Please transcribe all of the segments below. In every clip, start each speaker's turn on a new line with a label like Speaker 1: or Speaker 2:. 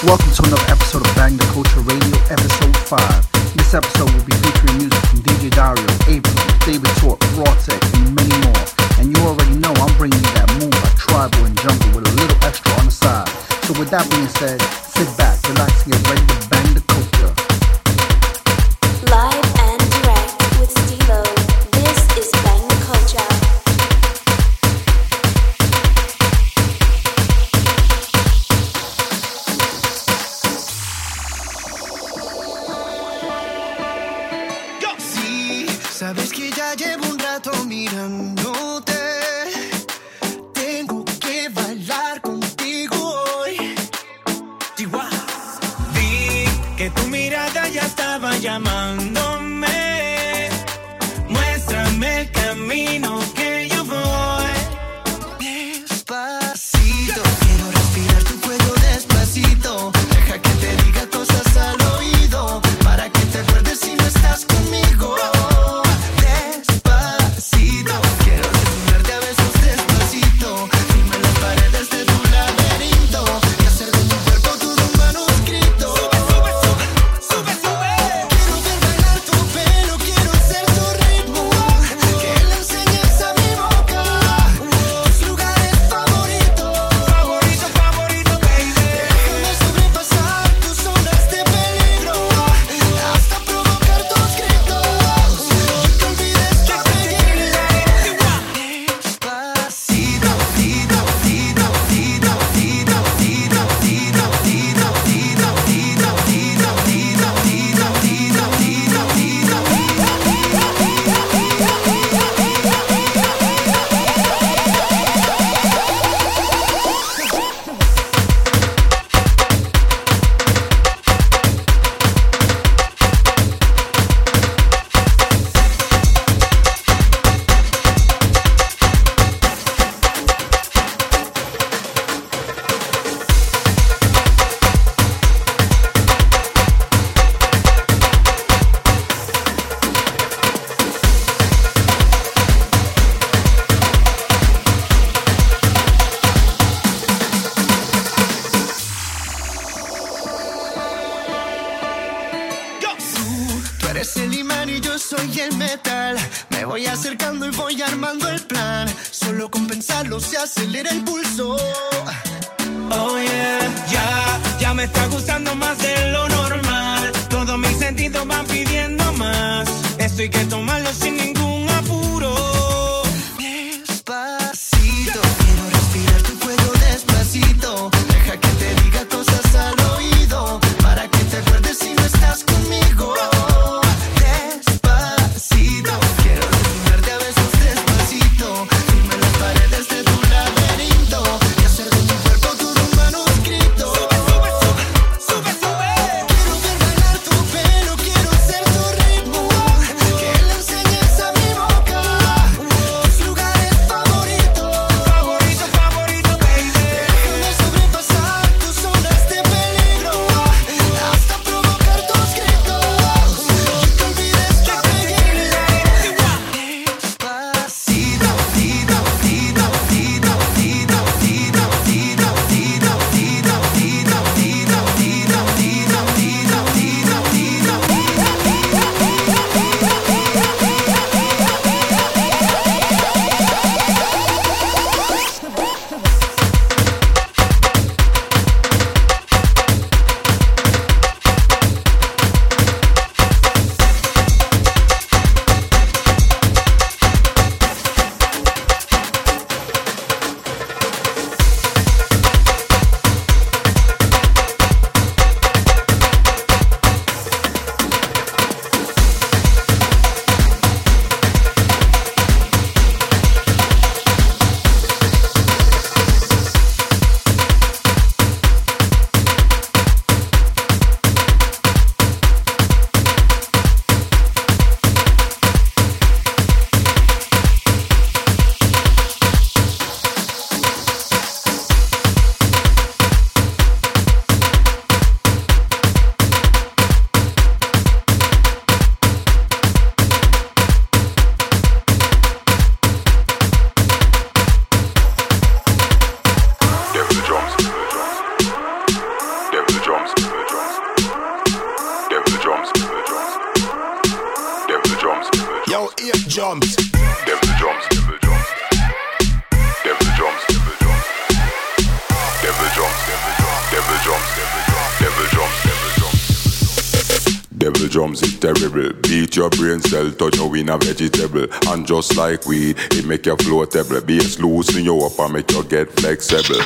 Speaker 1: Welcome to another episode of Bang the Culture Radio, episode 5. This episode will be featuring music from DJ Dario, Abram, David Torp, Raw Tech, and many more. And you already know I'm bringing you that mood like tribal and jungle with a little extra on the side. So with that being said, sit back, relax, and get ready to bang.
Speaker 2: Drums. Devil drums, devil drums. Devil drums, devil drums. Devil drums, devil drums. Devil drums, devil drums. Devil drums, devil drums. Devil drums is terrible. Beat your brain cell, touch you in a vegetable. And just like weed, it make you floatable. Bass loosen you up and make you get flexible.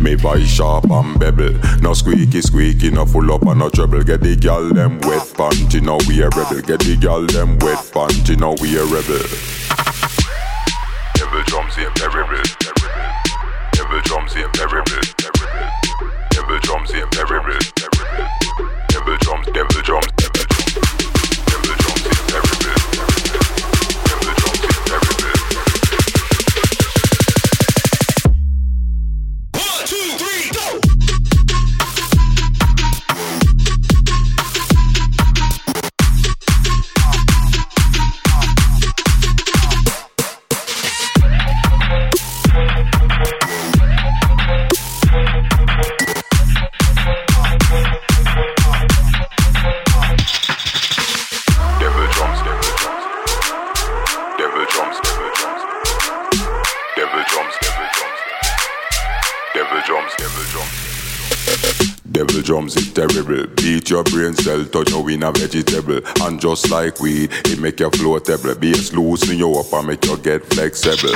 Speaker 2: Me voice sharp and bevel. No squeaky squeaky, no full up and no trouble. Get the gal them wet panty, now we a rebel. Get the gal them wet panty, now we a rebel. Devil drums here, terrible. Devil drums here, terrible. Devil drums here, terrible. Devil devil drums, devil drums. Devil drums is terrible. Beat your brain cell, touch you in a vegetable. And just like weed, it make you floatable. Bass loosen you up and make you get flexible.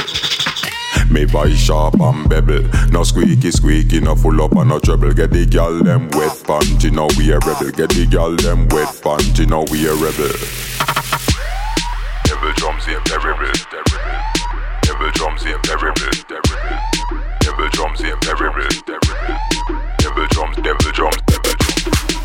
Speaker 2: Me voice sharp and bevel. No squeaky squeaky, no full up and no trouble. Get the gal them wet panty, now we a rebel. Get the gal them wet panty, now we a rebel. Devil drums here, terrible. Devil drums here, terrible. Devil drums here, terrible. Devil drums, devil drums, devil drums.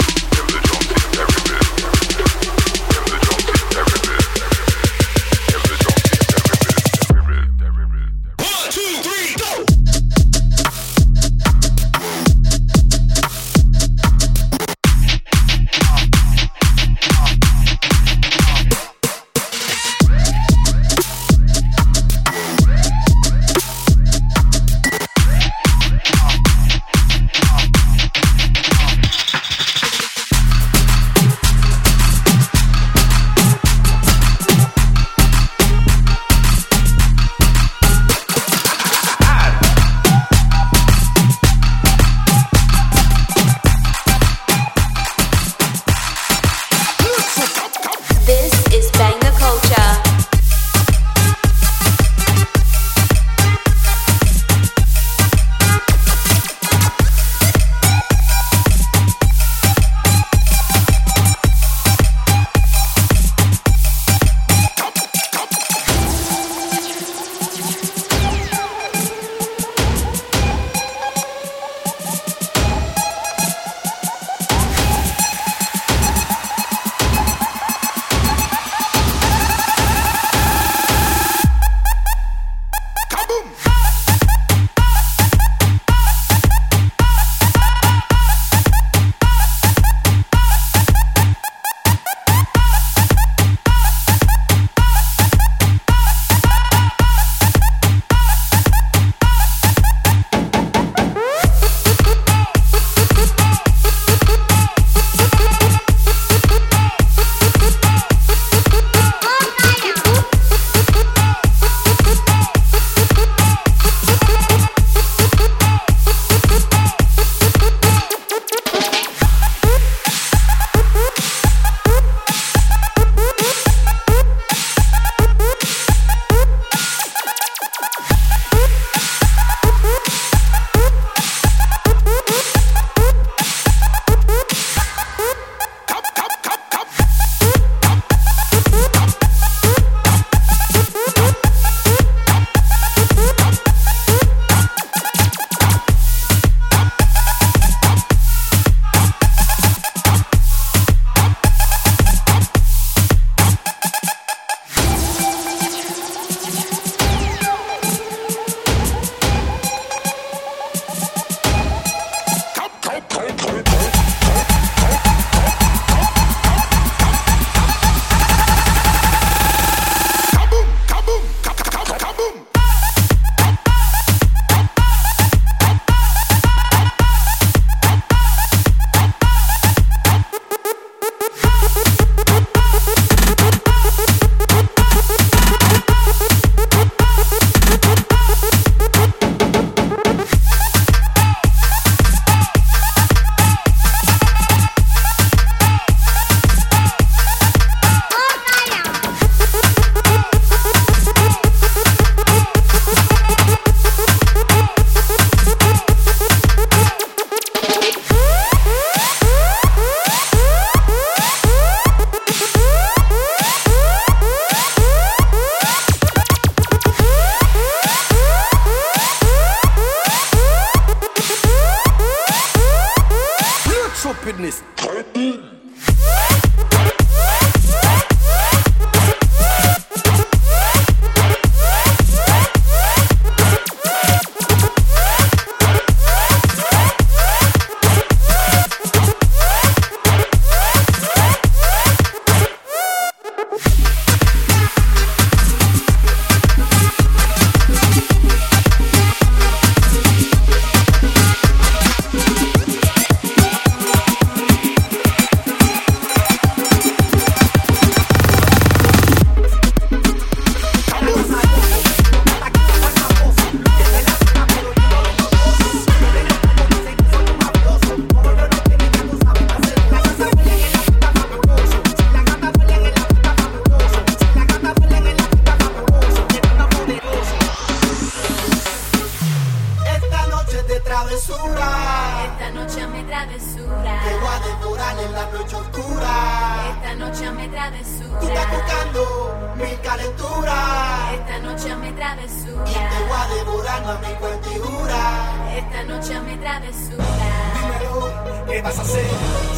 Speaker 3: Travesura. Te voy a devorar en la noche oscura.
Speaker 4: Esta noche me
Speaker 3: Tú estás
Speaker 4: travesura.
Speaker 3: buscando mi calentura.
Speaker 4: Esta noche me
Speaker 3: Y te voy
Speaker 4: travesura.
Speaker 3: a devorar, mami, cuenta y jura.
Speaker 4: Esta noche me travesura.
Speaker 3: Dímelo, ¿qué vas a hacer?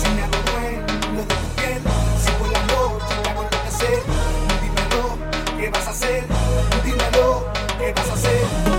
Speaker 3: Si me hago dueño de tu piel, si por la noche te hago enloquecer. Dímelo, ¿qué vas a hacer? Dímelo, ¿qué vas a hacer?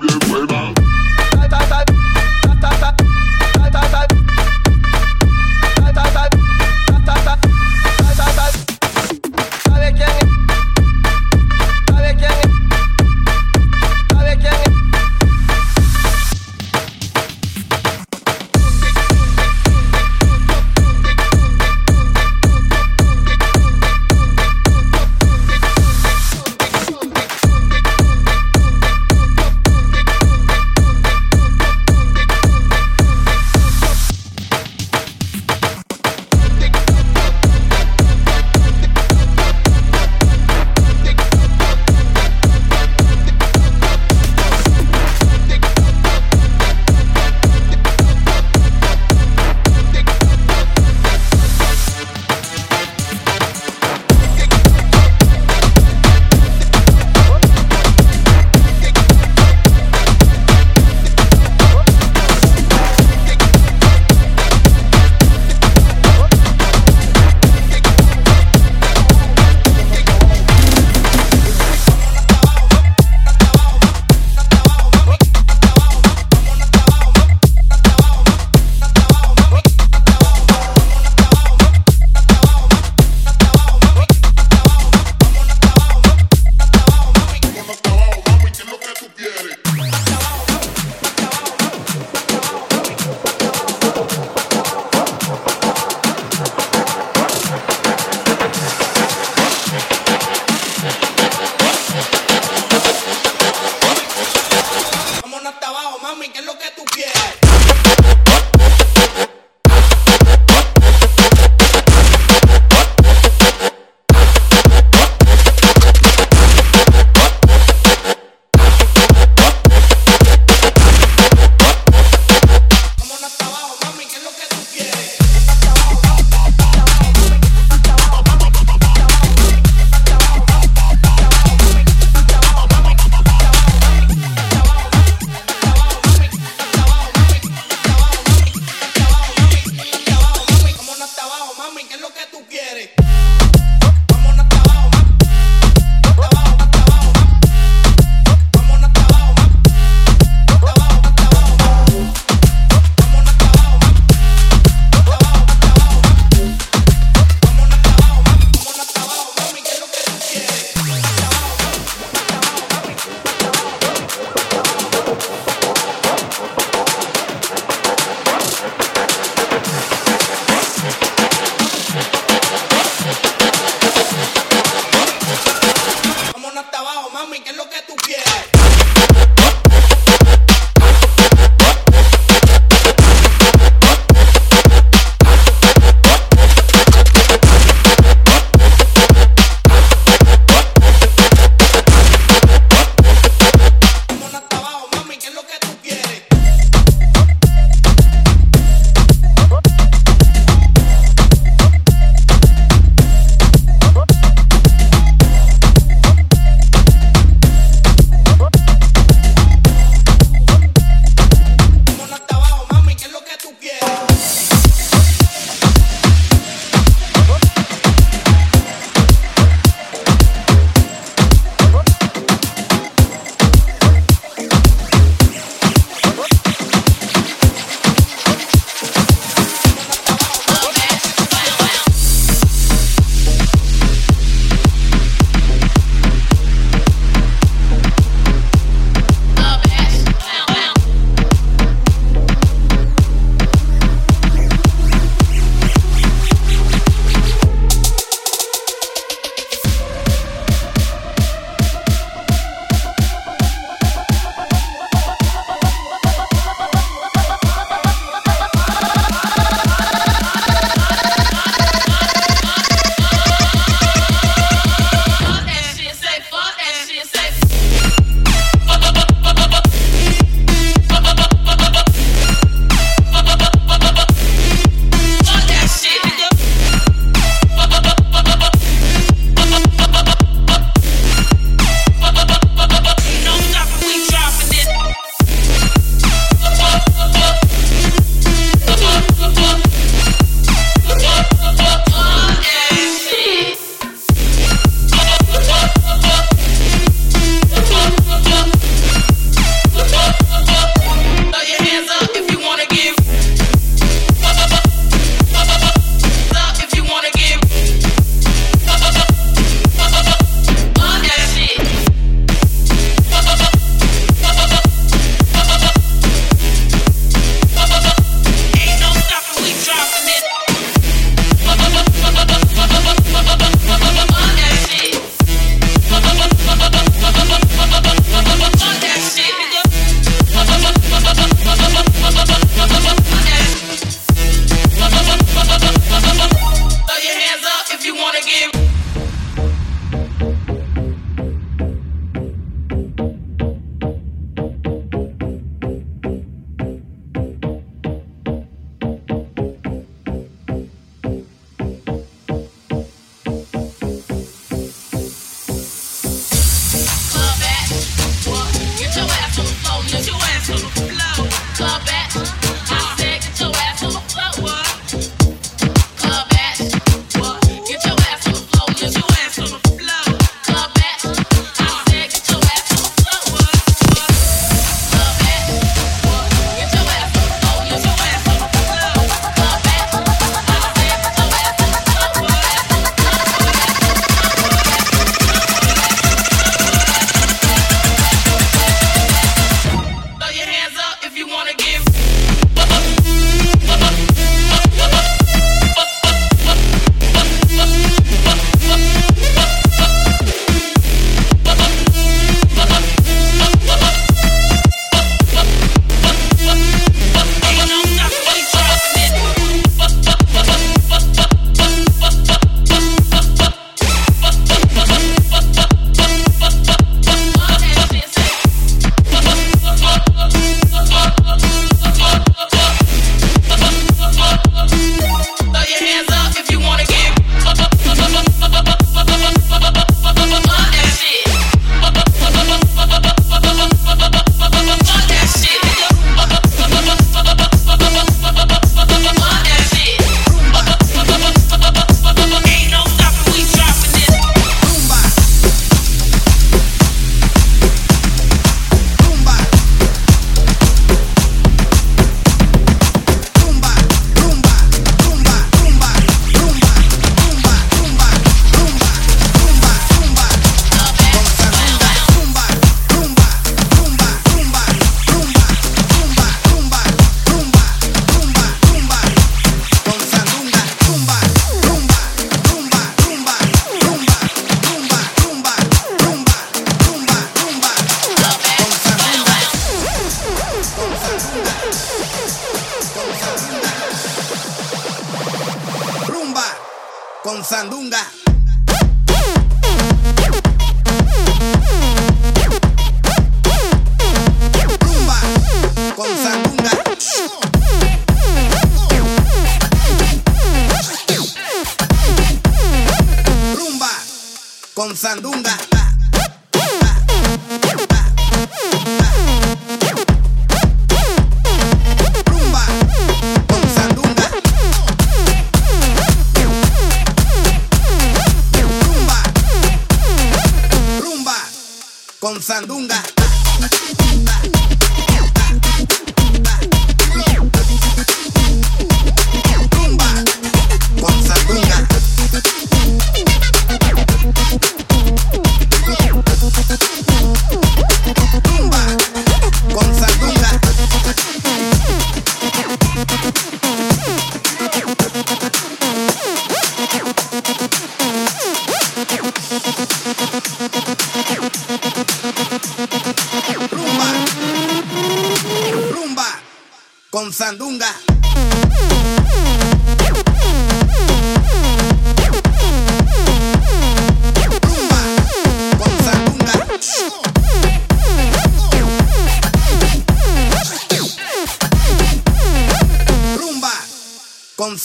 Speaker 5: Que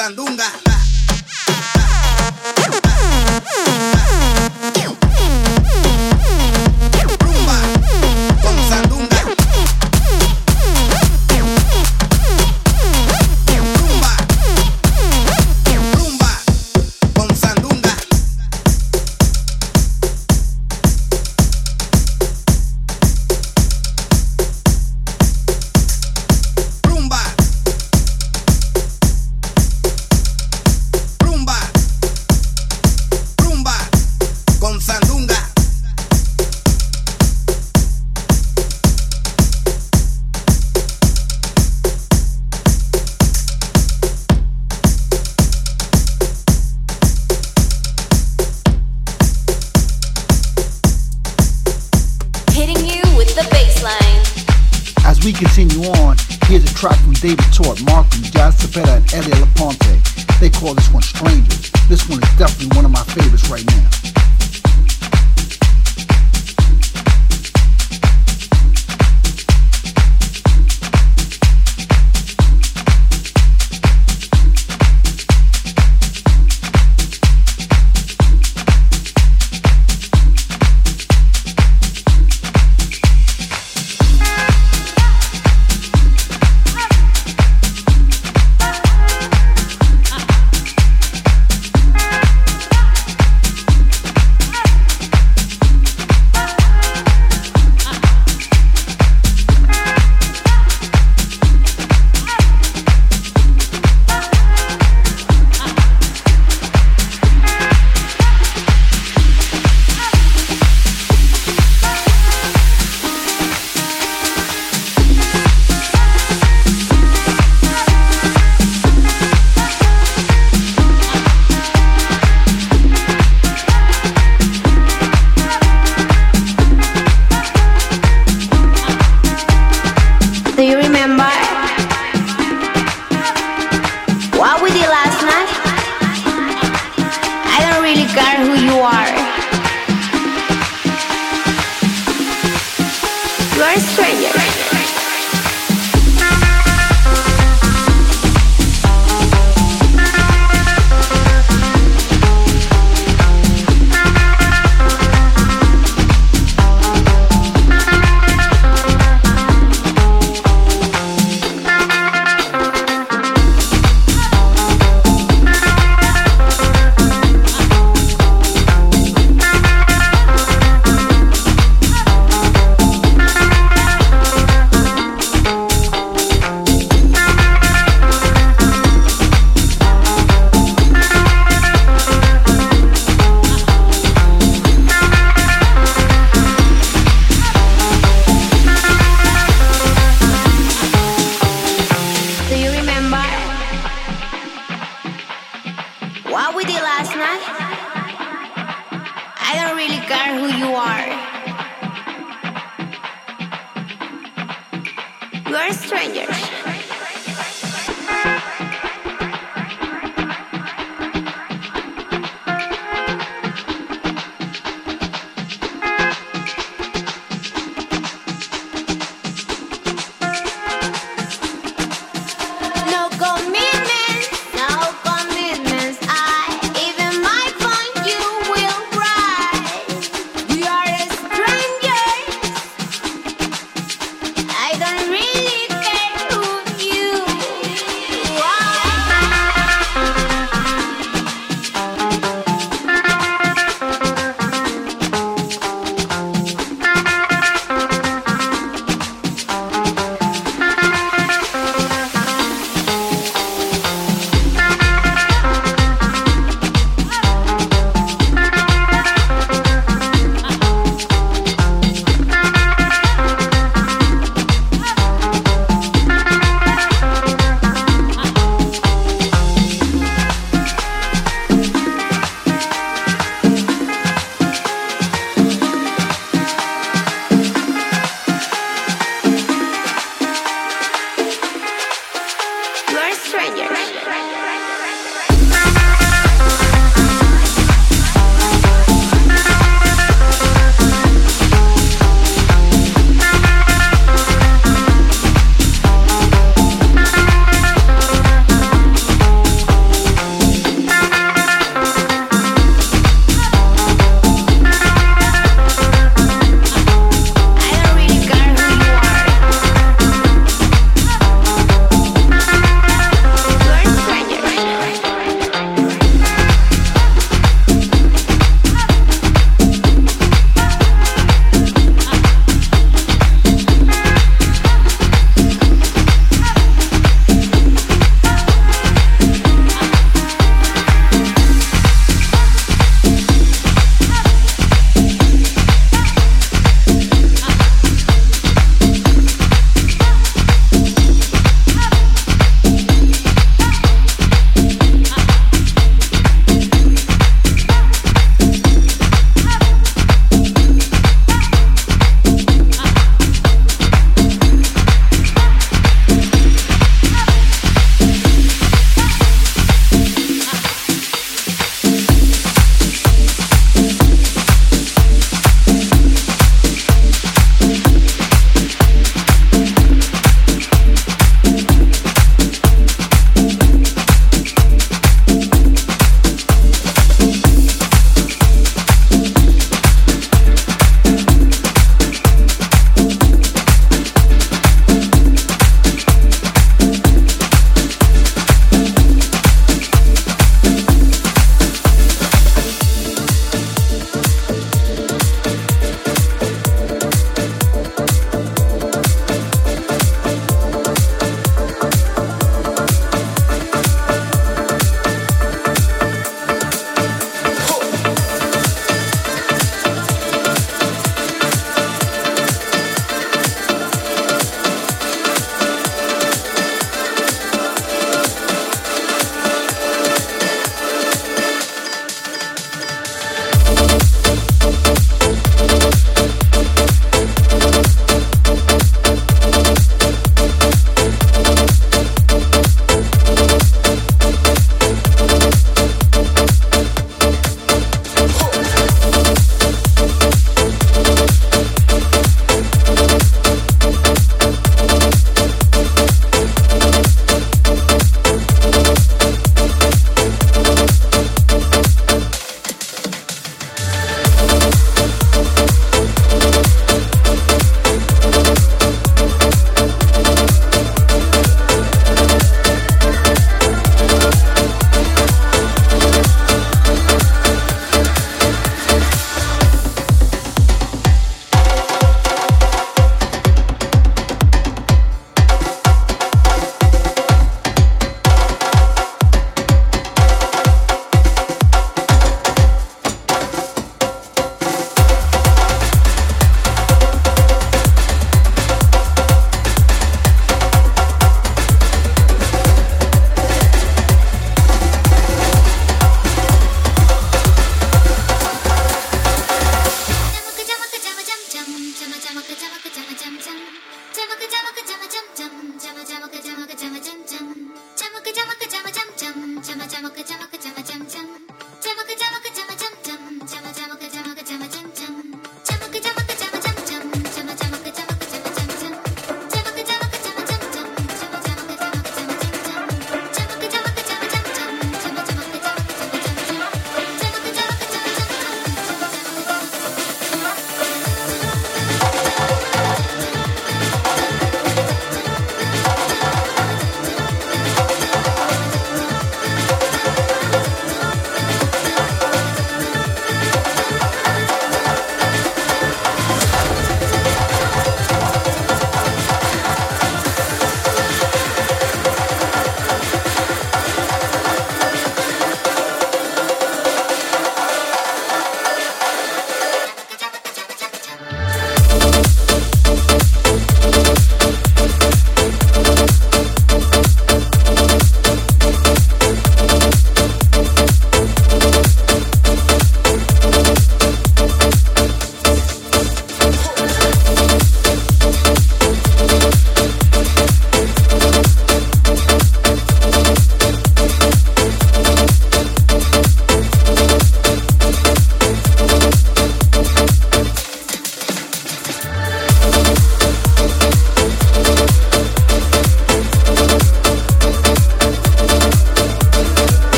Speaker 6: sandunga.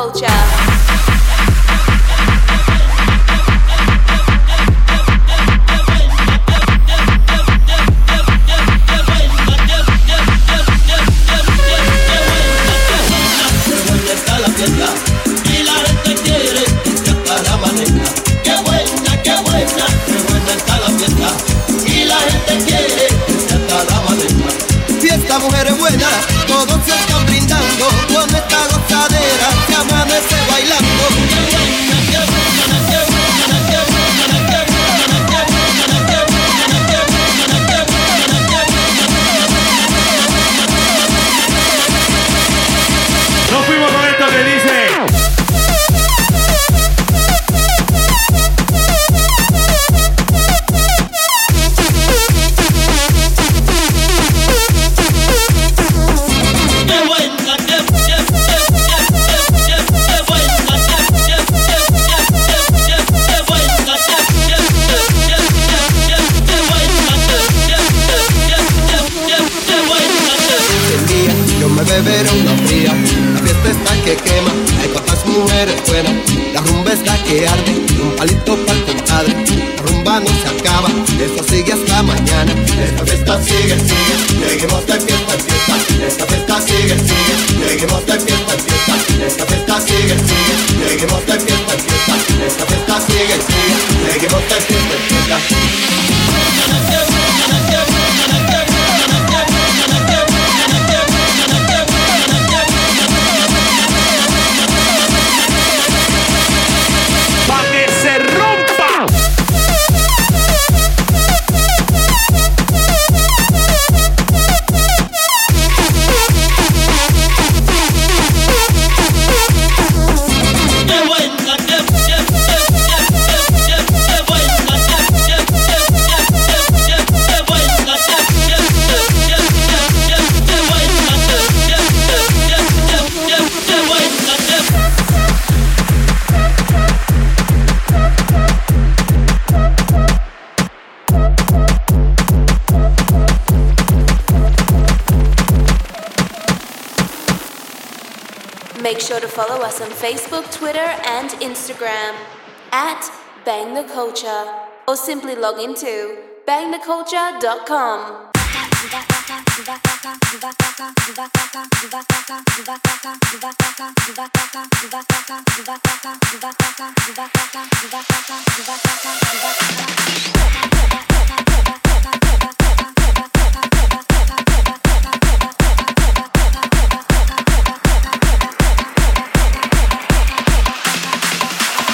Speaker 7: Culture.
Speaker 8: alegría, le que
Speaker 9: vos
Speaker 10: te sure to follow us on Facebook, Twitter, and Instagram at Bang the Culture, or simply log into bangtheculture.com.